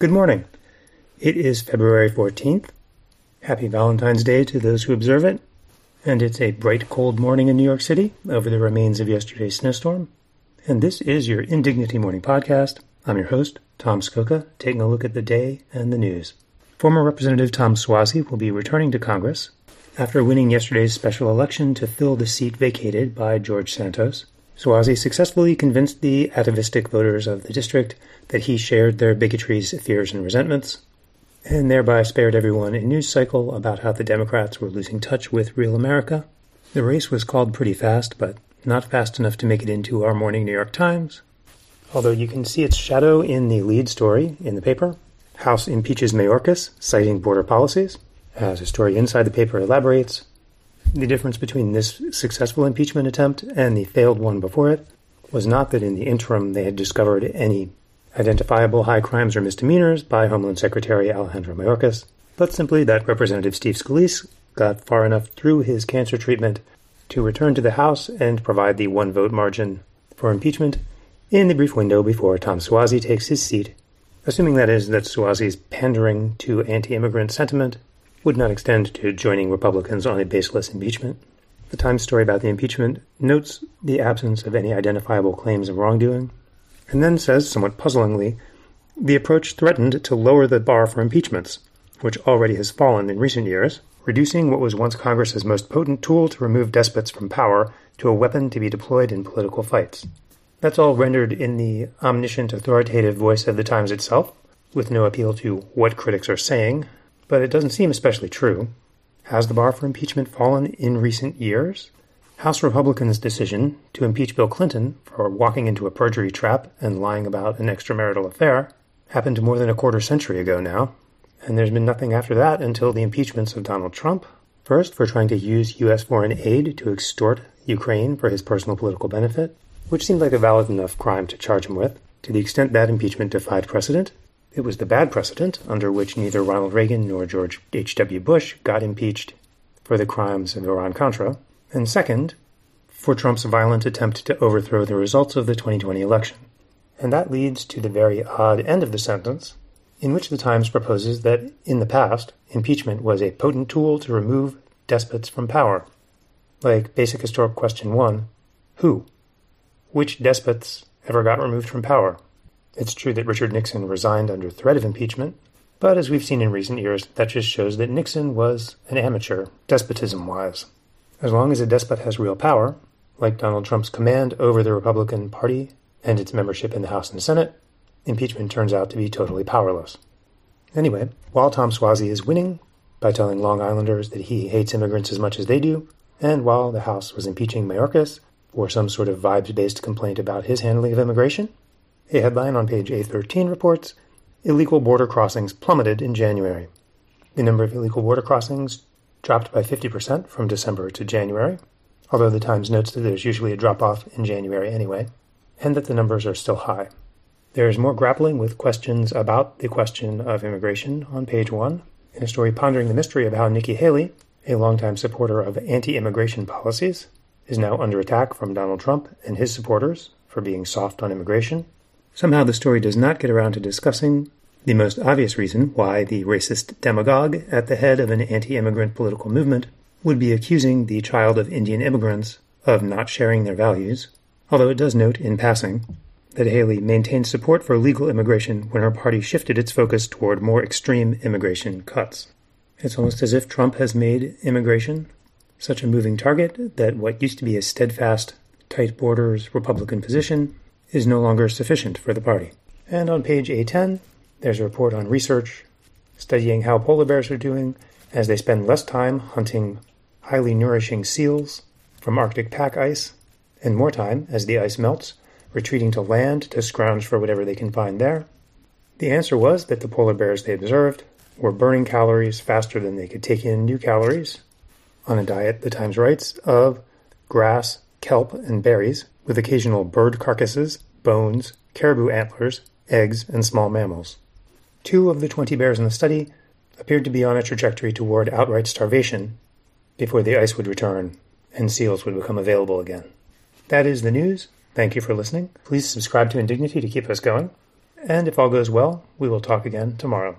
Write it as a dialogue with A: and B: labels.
A: Good morning. It is February 14th. Happy Valentine's Day to those who observe it. And it's a bright, cold morning in New York City over the remains of yesterday's snowstorm. And this is your Indignity Morning Podcast. I'm your host, Tom Scocca, taking a look at the day and the news. Former Representative Tom Suozzi will be returning to Congress after winning yesterday's special election to fill the seat vacated by George Santos. Suozzi successfully convinced the atavistic voters of the district that he shared their bigotries, fears, and resentments, and thereby spared everyone a news cycle about how the Democrats were losing touch with real America. The race was called pretty fast, but not fast enough to make it into our morning New York Times. Although you can see its shadow in the lead story in the paper House impeaches Mayorkas, citing border policies. As a story inside the paper elaborates, the difference between this successful impeachment attempt and the failed one before it was not that in the interim they had discovered any identifiable high crimes or misdemeanors by Homeland Secretary Alejandro Mayorkas, but simply that Representative Steve Scalise got far enough through his cancer treatment to return to the House and provide the one vote margin for impeachment in the brief window before Tom Suozzi takes his seat, assuming that is that Suozzi's pandering to anti immigrant sentiment would not extend to joining Republicans on a baseless impeachment. The Times story about the impeachment notes the absence of any identifiable claims of wrongdoing, and then says, somewhat puzzlingly, the approach threatened to lower the bar for impeachments, which already has fallen in recent years, reducing what was once Congress's most potent tool to remove despots from power to a weapon to be deployed in political fights. That's all rendered in the omniscient, authoritative voice of the Times itself, with no appeal to what critics are saying, but it doesn't seem especially true. Has the bar for impeachment fallen in recent years? House Republicans' decision to impeach Bill Clinton for walking into a perjury trap and lying about an extramarital affair happened more than a quarter century ago now, and there's been nothing after that until the impeachments of Donald Trump. First, for trying to use U.S. foreign aid to extort Ukraine for his personal political benefit, which seemed like a valid enough crime to charge him with. To the extent that impeachment defied precedent, it was the bad precedent under which neither Ronald Reagan nor George H.W. Bush got impeached for the crimes of Iran Contra and second, for Trump's violent attempt to overthrow the results of the 2020 election. And that leads to the very odd end of the sentence, in which the Times proposes that in the past, impeachment was a potent tool to remove despots from power. Like basic historic question one who? Which despots ever got removed from power? It's true that Richard Nixon resigned under threat of impeachment, but as we've seen in recent years, that just shows that Nixon was an amateur, despotism wise. As long as a despot has real power, like Donald Trump's command over the Republican Party and its membership in the House and Senate, impeachment turns out to be totally powerless. Anyway, while Tom Suozzi is winning by telling Long Islanders that he hates immigrants as much as they do, and while the House was impeaching Mayorkas for some sort of vibes based complaint about his handling of immigration, a headline on page A13 reports illegal border crossings plummeted in January. The number of illegal border crossings dropped by 50% from December to January, although the Times notes that there's usually a drop off in January anyway, and that the numbers are still high. There is more grappling with questions about the question of immigration on page one, in a story pondering the mystery of how Nikki Haley, a longtime supporter of anti immigration policies, is now under attack from Donald Trump and his supporters for being soft on immigration. Somehow the story does not get around to discussing the most obvious reason why the racist demagogue at the head of an anti immigrant political movement would be accusing the child of Indian immigrants of not sharing their values, although it does note in passing that Haley maintained support for legal immigration when her party shifted its focus toward more extreme immigration cuts. It's almost as if Trump has made immigration such a moving target that what used to be a steadfast, tight borders Republican position is no longer sufficient for the party. And on page A10, there's a report on research studying how polar bears are doing as they spend less time hunting highly nourishing seals from Arctic pack ice and more time, as the ice melts, retreating to land to scrounge for whatever they can find there. The answer was that the polar bears they observed were burning calories faster than they could take in new calories on a diet, the Times writes, of grass, kelp, and berries, with occasional bird carcasses, bones, caribou antlers, eggs, and small mammals. Two of the 20 bears in the study appeared to be on a trajectory toward outright starvation before the ice would return and seals would become available again. That is the news. Thank you for listening. Please subscribe to Indignity to keep us going. and if all goes well, we will talk again tomorrow.